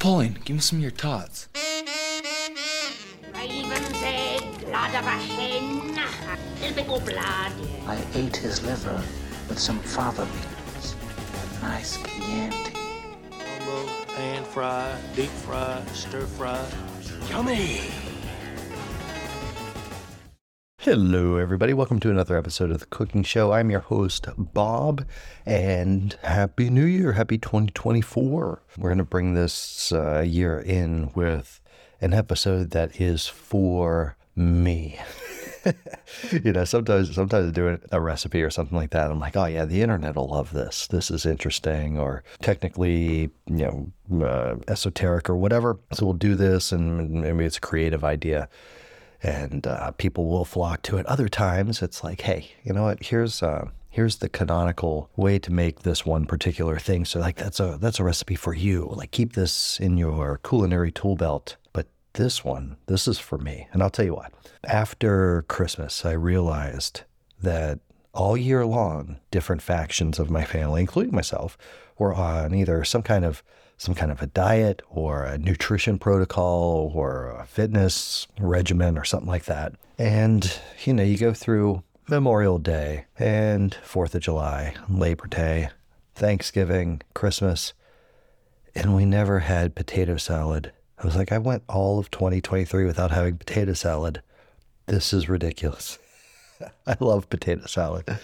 Pauline, give me some of your tots. Raven's egg, blood of a hen, a little bit more blood. I ate his liver with some fava beans. A nice Chianti. Combo, pan fry, deep fry, stir fry. Yummy! Hello, everybody. Welcome to another episode of The Cooking Show. I'm your host, Bob, and Happy New Year. Happy 2024. We're going to bring this uh, year in with an episode that is for me. you know, sometimes sometimes I do a recipe or something like that. I'm like, oh yeah, the internet will love this. This is interesting, or technically, you know, uh, esoteric or whatever. So we'll do this, and maybe it's a creative idea and uh, people will flock to it. Other times, it's like, hey, you know what? Here's uh, here's the canonical way to make this one particular thing. So like that's a that's a recipe for you. Like keep this in your culinary tool belt. But this one, this is for me. And I'll tell you what. After Christmas, I realized that all year long, different factions of my family, including myself, were on either some kind of some kind of a diet or a nutrition protocol or a fitness regimen or something like that. And, you know, you go through Memorial Day and 4th of July, Labor Day, Thanksgiving, Christmas, and we never had potato salad. I was like, I went all of 2023 without having potato salad. This is ridiculous. I love potato salad.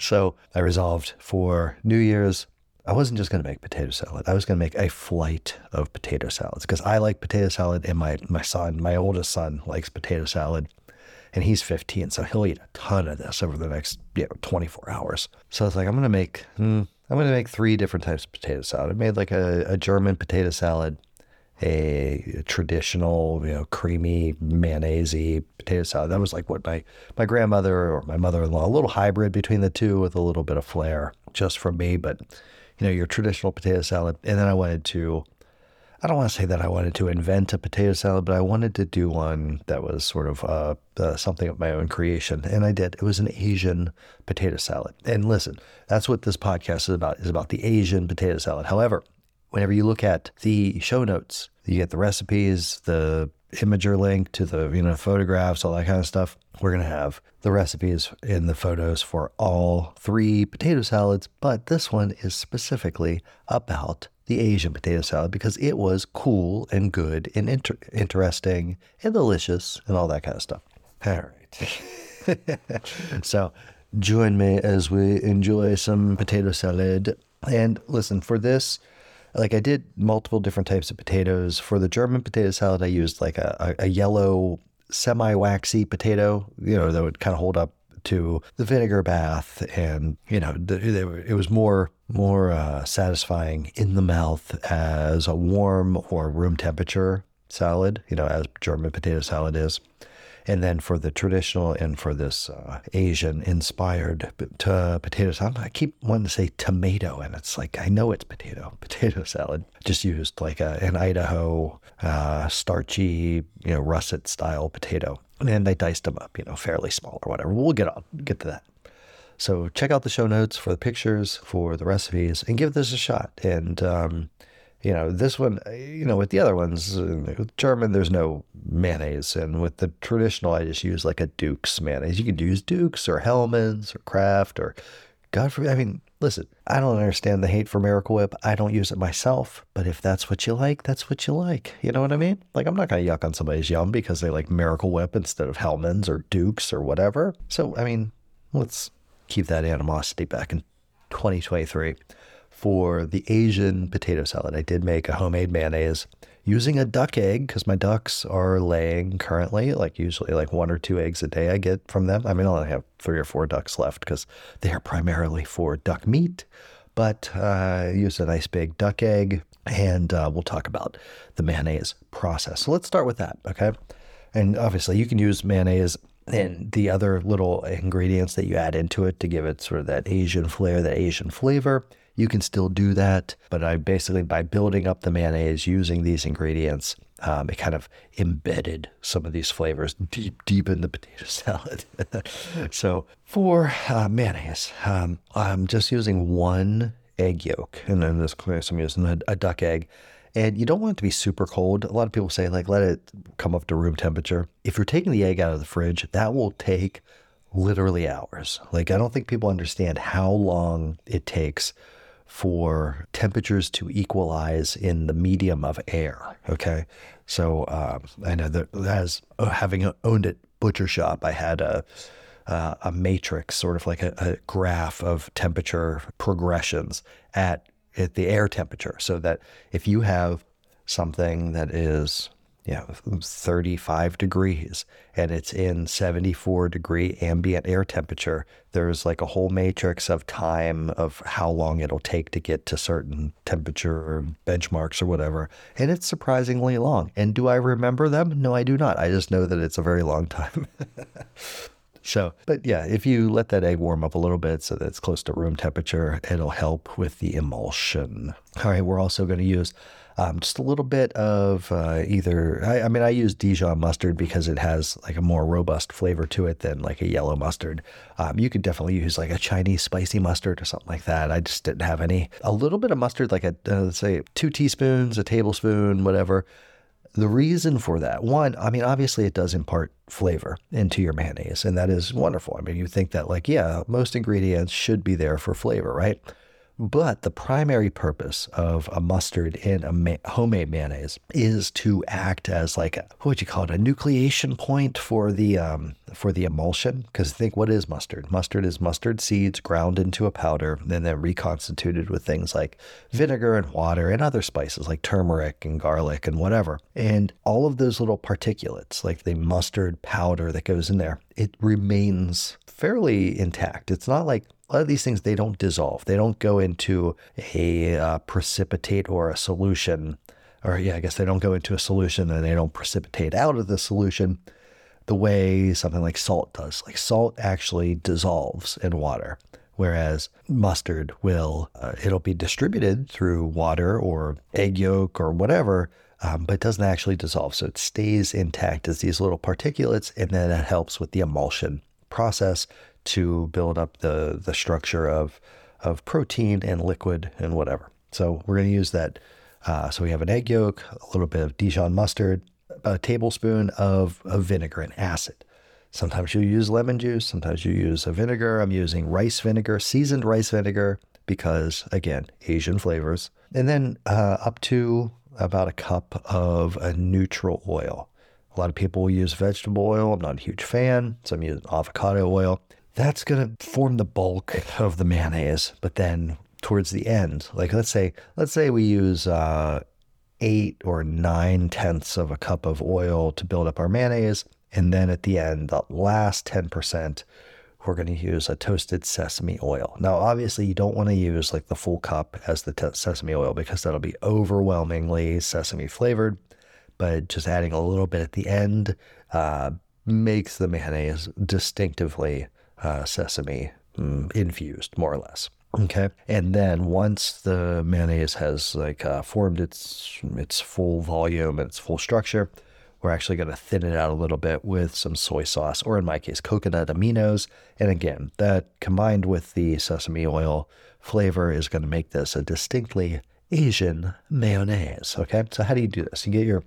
So I resolved for New Year's, I wasn't just going to make potato salad. I was going to make a flight of potato salads because I like potato salad, and my my son, my oldest son, likes potato salad, and he's 15, so he'll eat a ton of this over the next you know 24 hours. So I was like, I'm going to make hmm, I'm going to make three different types of potato salad. I made like a, a German potato salad, a traditional, you know, creamy mayonnaise potato salad. That was like what my my grandmother or my mother-in-law, a little hybrid between the two with a little bit of flair just from me, but you know, your traditional potato salad. And then I wanted to, I don't want to say that I wanted to invent a potato salad, but I wanted to do one that was sort of uh, uh, something of my own creation. And I did. It was an Asian potato salad. And listen, that's what this podcast is about, is about the Asian potato salad. However, whenever you look at the show notes, you get the recipes, the Imgur link to the you know photographs, all that kind of stuff. We're gonna have the recipes in the photos for all three potato salads, but this one is specifically about the Asian potato salad because it was cool and good and inter- interesting and delicious and all that kind of stuff. All right. so join me as we enjoy some potato salad. And listen, for this, like I did multiple different types of potatoes. For the German potato salad, I used like a, a, yellow semi-waxy potato, you know, that would kind of hold up to the vinegar bath, and you know, it was more more uh, satisfying in the mouth as a warm or room temperature salad, you know, as German potato salad is. And then for the traditional and for this uh, Asian inspired potato salad, I keep wanting to say tomato, and it's like, I know it's potato, potato salad. Just used like a, an Idaho uh, starchy, you know, russet style potato. And I diced them up, you know, fairly small or whatever. We'll get on, get to that. So check out the show notes for the pictures, for the recipes, and give this a shot. And um, you know, this one, uh, you know, with the other ones, uh, with German, there's no mayonnaise. And with the traditional, I just use like a Duke's mayonnaise. You can use Duke's or Hellmann's or Kraft or God forbid. I mean, listen, I don't understand the hate for Miracle Whip. I don't use it myself. But if that's what you like, that's what you like. You know what I mean? Like, I'm not going to yuck on somebody's yum because they like Miracle Whip instead of Hellmann's or Duke's or whatever. So, I mean, let's keep that animosity back in 2023 for the Asian potato salad, I did make a homemade mayonnaise using a duck egg because my ducks are laying currently, like usually like one or two eggs a day I get from them. I mean, I only have three or four ducks left because they are primarily for duck meat, but uh, I use a nice big duck egg and uh, we'll talk about the mayonnaise process. So let's start with that, okay? And obviously, you can use mayonnaise and the other little ingredients that you add into it to give it sort of that Asian flair, that Asian flavor you can still do that. But I basically, by building up the mayonnaise using these ingredients, um, it kind of embedded some of these flavors deep, deep in the potato salad. so for uh, mayonnaise, um, I'm just using one egg yolk, and in this case, I'm using a, a duck egg. And you don't want it to be super cold. A lot of people say, like, let it come up to room temperature. If you're taking the egg out of the fridge, that will take literally hours. Like, I don't think people understand how long it takes for temperatures to equalize in the medium of air. Okay. So um, I know that as uh, having owned a butcher shop, I had a, uh, a matrix, sort of like a, a graph of temperature progressions at, at the air temperature. So that if you have something that is yeah, mm, 35 degrees and it's in 74 degree ambient air temperature, there's like a whole matrix of time of how long it'll take to get to certain temperature benchmarks or whatever. And it's surprisingly long. And do I remember them? No, I do not. I just know that it's a very long time. So, but yeah, if you let that egg warm up a little bit so that it's close to room temperature, it'll help with the emulsion. All right, we're also going to use um, just a little bit of uh, either, I, I, mean, I use Dijon mustard because it has like a more robust flavor to it than like a yellow mustard. Um, you could definitely use like a Chinese spicy mustard or something like that. I just didn't have any. A little bit of mustard, like a, uh, let's say two teaspoons, a tablespoon, whatever. The reason for that, one, I mean, obviously it does impart flavor into your mayonnaise, and that is wonderful. I mean, you think that, like, yeah, most ingredients should be there for flavor, right? But the primary purpose of a mustard in a ma- homemade mayonnaise is to act as like a, what would you call it, a nucleation point for the um, for the emulsion. Because think, what is mustard? Mustard is mustard seeds ground into a powder and then reconstituted with things like vinegar and water and other spices like turmeric and garlic and whatever. And all of those little particulates, like the mustard powder that goes in there, it remains fairly intact. It's not like a lot of these things they don't dissolve. They don't go into a uh, precipitate or a solution, or yeah, I guess they don't go into a solution and they don't precipitate out of the solution the way something like salt does. Like salt actually dissolves in water, whereas mustard will uh, it'll be distributed through water or egg yolk or whatever. Um, but it doesn't actually dissolve. So it stays intact as these little particulates, and then it helps with the emulsion process to build up the the structure of of protein and liquid and whatever. So we're going to use that. Uh, so we have an egg yolk, a little bit of Dijon mustard, a tablespoon of, of vinegar and acid. Sometimes you use lemon juice, sometimes you use a vinegar. I'm using rice vinegar, seasoned rice vinegar, because again, Asian flavors. And then uh, up to about a cup of a neutral oil. A lot of people use vegetable oil. I'm not a huge fan, so I'm using avocado oil that's going to form the bulk of the mayonnaise. But then towards the end, like let's say, let's say we use uh, eight or nine tenths of a cup of oil to build up our mayonnaise. And then at the end, the last 10%, we're going to use a toasted sesame oil. Now, obviously, you don't want to use like the full cup as the sesame oil because that'll be overwhelmingly sesame flavored. But just adding a little bit at the end uh, makes the mayonnaise distinctively uh, sesame mm, infused, more or less. Okay, and then once the mayonnaise has like uh, formed its its full volume and its full structure, we're actually going to thin it out a little bit with some soy sauce, or in my case, coconut aminos. And again, that combined with the sesame oil flavor is going to make this a distinctly Asian mayonnaise. Okay, so how do you do this? You get your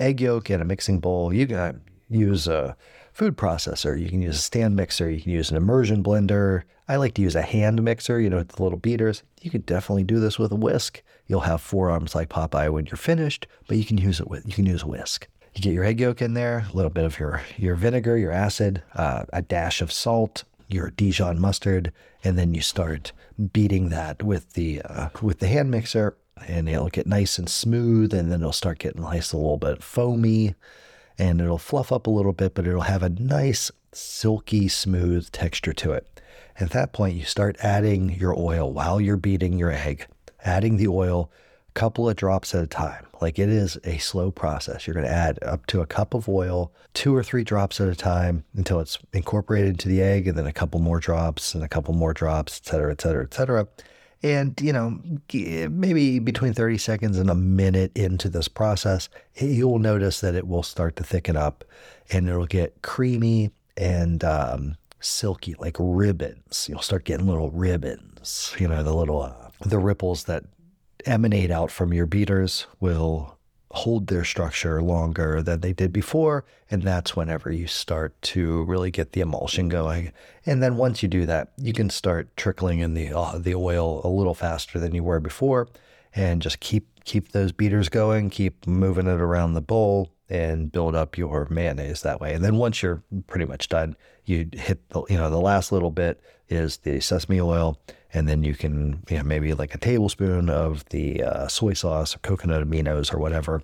egg yolk in a mixing bowl. You can use a food processor. You can use a stand mixer. You can use an immersion blender. I like to use a hand mixer, you know, with the little beaters. You could definitely do this with a whisk. You'll have forearms like Popeye when you're finished, but you can use it with you can use a whisk. You get your egg yolk in there, a little bit of your your vinegar, your acid, uh, a dash of salt, your Dijon mustard, and then you start beating that with the uh, with the hand mixer, and it'll get nice and smooth, and then it'll start getting nice, a little bit foamy and it'll fluff up a little bit, but it'll have a nice, silky, smooth texture to it. At that point, you start adding your oil while you're beating your egg, adding the oil a couple of drops at a time. Like it is a slow process. You're going to add up to a cup of oil, two or three drops at a time until it's incorporated into the egg, and then a couple more drops and a couple more drops, et cetera, et cetera, et cetera. And, you know, maybe between 30 seconds and a minute into this process, you'll notice that it will start to thicken up and it'll get creamy and um, silky, like ribbons. You'll start getting little ribbons, you know, the little, uh, the ripples that emanate out from your beaters will hold their structure longer than they did before. And that's whenever you start to really get the emulsion going. And then once you do that, you can start trickling in the, uh, the oil a little faster than you were before and just keep, keep those beaters going, keep moving it around the bowl and build up your mayonnaise that way. And then once you're pretty much done, you hit the, you know, the last little bit is the sesame oil. And then you can, you know, maybe like a tablespoon of the uh, soy sauce or coconut aminos or whatever.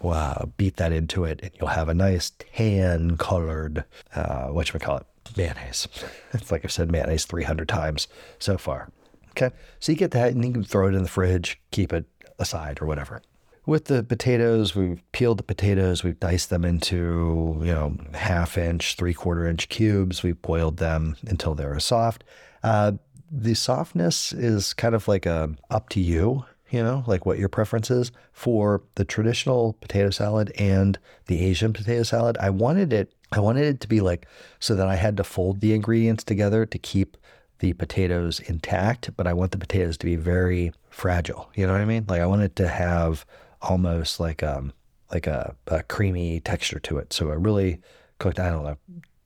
Wow, beat that into it, and you'll have a nice tan colored, uh, what you call it, mayonnaise. It's like I've said mayonnaise 300 times so far. Okay, so you get that, and you can throw it in the fridge, keep it aside or whatever. With the potatoes, we've peeled the potatoes, we've diced them into, you know, half inch, three quarter inch cubes. We've boiled them until they're soft. Uh, the softness is kind of like a up to you, you know, like what your preference is for the traditional potato salad and the Asian potato salad. I wanted it, I wanted it to be like so that I had to fold the ingredients together to keep the potatoes intact, but I want the potatoes to be very fragile. You know what I mean? Like I want it to have almost like um like a, a creamy texture to it. So I really cooked, I don't know,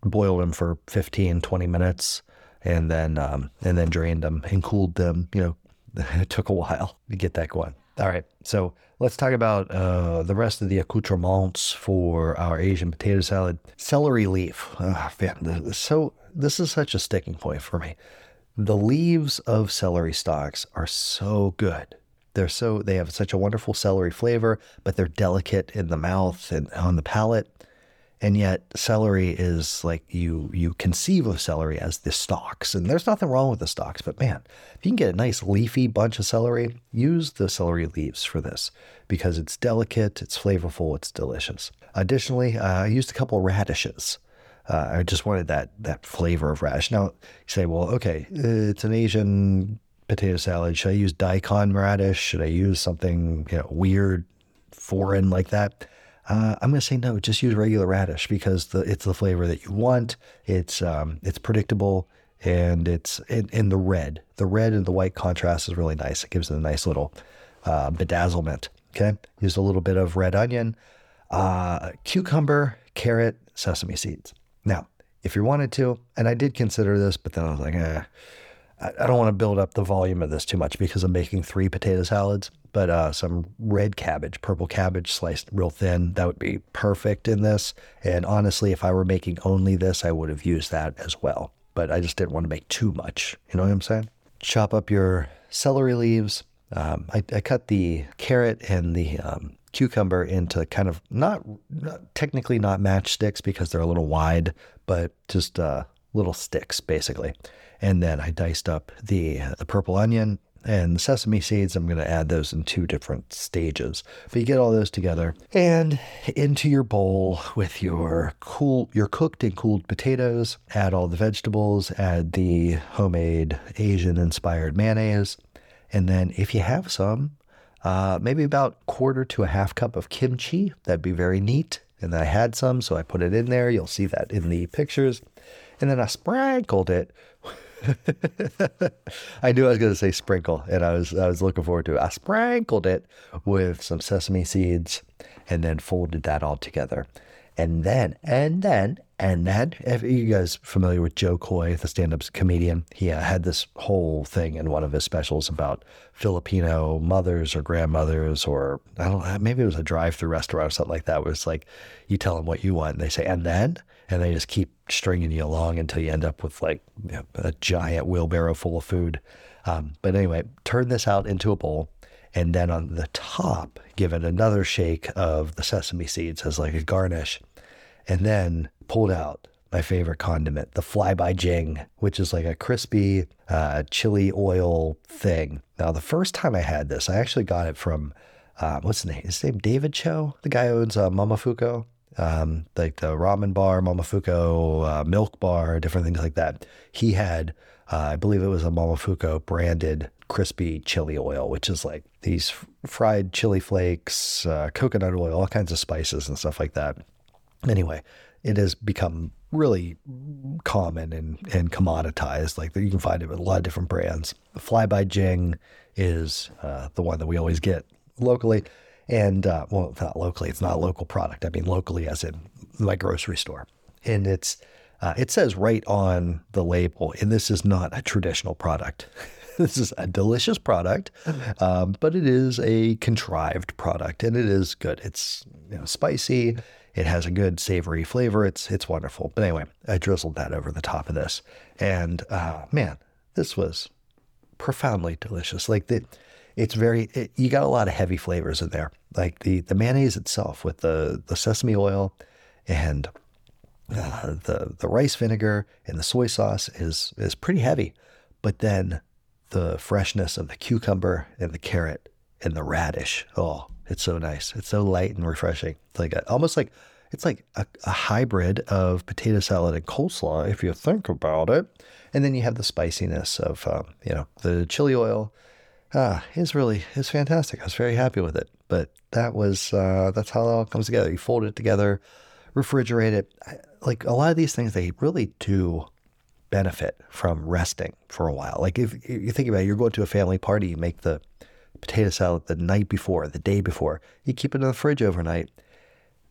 boiled them for 15, 20 minutes and then um, and then drained them and cooled them. You know, it took a while to get that going. All right, so let's talk about uh, the rest of the accoutrements for our Asian potato salad. Celery leaf. Oh, man, so this is such a sticking point for me. The leaves of celery stalks are so good. They're so they have such a wonderful celery flavor, but they're delicate in the mouth and on the palate. And yet celery is like you you conceive of celery as the stalks. And there's nothing wrong with the stalks, but man, if you can get a nice leafy bunch of celery, use the celery leaves for this because it's delicate, it's flavorful, it's delicious. Additionally, uh, I used a couple radishes. Uh, I just wanted that that flavor of radish. Now you say, well, okay, it's an Asian potato salad. Should I use daikon radish? Should I use something you know, weird, foreign like that? Uh, I'm going to say no. Just use regular radish because the, it's the flavor that you want. It's um, it's predictable and it's in, in, the red. The red and the white contrast is really nice. It gives it a nice little uh, bedazzlement. Okay, use a little bit of red onion, uh, cucumber, carrot, sesame seeds. Now, if you wanted to, and I did consider this, but then I was like, eh, I don't want to build up the volume of this too much because I'm making three potato salads, but uh, some red cabbage, purple cabbage sliced real thin, that would be perfect in this. And honestly, if I were making only this, I would have used that as well. But I just didn't want to make too much. You know what I'm saying? Chop up your celery leaves. Um, I, I, cut the carrot and the um, cucumber into kind of not, not, technically not matchsticks because they're a little wide, but just uh, little sticks basically. And then I diced up the, the purple onion and the sesame seeds. I'm going to add those in two different stages. But you get all those together and into your bowl with your cool, your cooked and cooled potatoes. Add all the vegetables. Add the homemade Asian inspired mayonnaise. And then if you have some, uh, maybe about quarter to a half cup of kimchi. That'd be very neat. And I had some, so I put it in there. You'll see that in the pictures. And then I sprinkled it I knew I was going to say sprinkle, and I was I was looking forward to it. I sprinkled it with some sesame seeds, and then folded that all together, and then and then and then, if you guys familiar with Jo Koy, the stand-up comedian, he uh, had this whole thing in one of his specials about Filipino mothers or grandmothers, or I don't know, maybe it was a drive-through restaurant or something like that. Where it's like you tell them what you want, and they say, and then, and they just keep stringing you along until you end up with like a giant wheelbarrow full of food. Um, but anyway, turn this out into a bowl. And then on the top, give it another shake of the sesame seeds as like a garnish. And then pulled out my favorite condiment, the Fly by Jing, which is like a crispy uh, chili oil thing. Now, the first time I had this, I actually got it from, uh, what's his name? His name David Cho, the guy who owns uh, Momofuku, um, like the ramen bar, Momofuku, uh, milk bar, different things like that. He had, uh, I believe it was a Momofuku branded crispy chili oil, which is like these fried chili flakes, uh, coconut oil, all kinds of spices and stuff like that. Anyway, it has become really common and, and commoditized. Like you can find it with a lot of different brands. Fly by Jing is uh, the one that we always get locally. And uh, well, not locally, it's not a local product. I mean, locally, as in my grocery store. And it's uh, it says right on the label, and this is not a traditional product. this is a delicious product, um, but it is a contrived product, and it is good. It's you know, spicy. It has a good savory flavor. It's it's wonderful. But anyway, I drizzled that over the top of this, and uh, man, this was profoundly delicious. Like the, it's very it, you got a lot of heavy flavors in there. Like the the mayonnaise itself with the the sesame oil and uh, the the rice vinegar and the soy sauce is is pretty heavy, but then the freshness of the cucumber and the carrot and the radish. Oh, it's so nice. It's so light and refreshing. It's like a, almost like it's like a, a hybrid of potato salad and coleslaw if you think about it. And then you have the spiciness of um, you know the chili oil. Ah, it's really it's fantastic. I was very happy with it. But that was uh, that's how it all comes together. You fold it together, refrigerate it. Like a lot of these things, they really do benefit from resting for a while. Like if, if you think about it, you're going to a family party, you make the potato salad the night before, the day before, you keep it in the fridge overnight.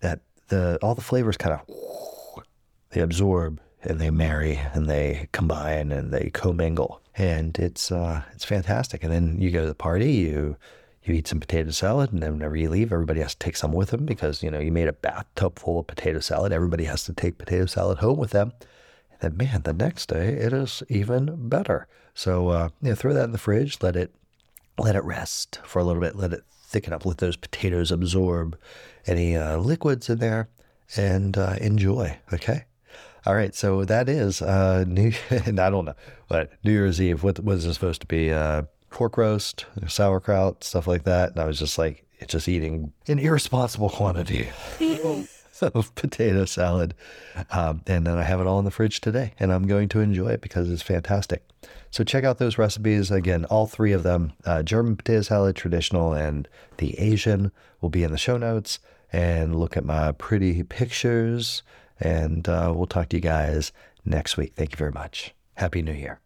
That the all the flavors kind of they absorb and they marry and they combine and they commingle, and it's uh, it's fantastic. And then you go to the party, you you eat some potato salad, and then whenever you leave, everybody has to take some with them because you know you made a bathtub full of potato salad. Everybody has to take potato salad home with them. And then, man, the next day it is even better. So, uh, you know, throw that in the fridge, let it let it rest for a little bit, let it thicken up, let those potatoes absorb any uh, liquids in there, and uh, enjoy. Okay. All right, so that is uh, New. and I don't know what New Year's Eve. What was it supposed to be? Uh, pork roast, sauerkraut, stuff like that. And I was just like, just eating an irresponsible quantity of potato salad. Um, and then I have it all in the fridge today, and I'm going to enjoy it because it's fantastic. So check out those recipes. Again, all three of them uh, German potato salad, traditional, and the Asian will be in the show notes. And look at my pretty pictures. And uh, we'll talk to you guys next week. Thank you very much. Happy New Year.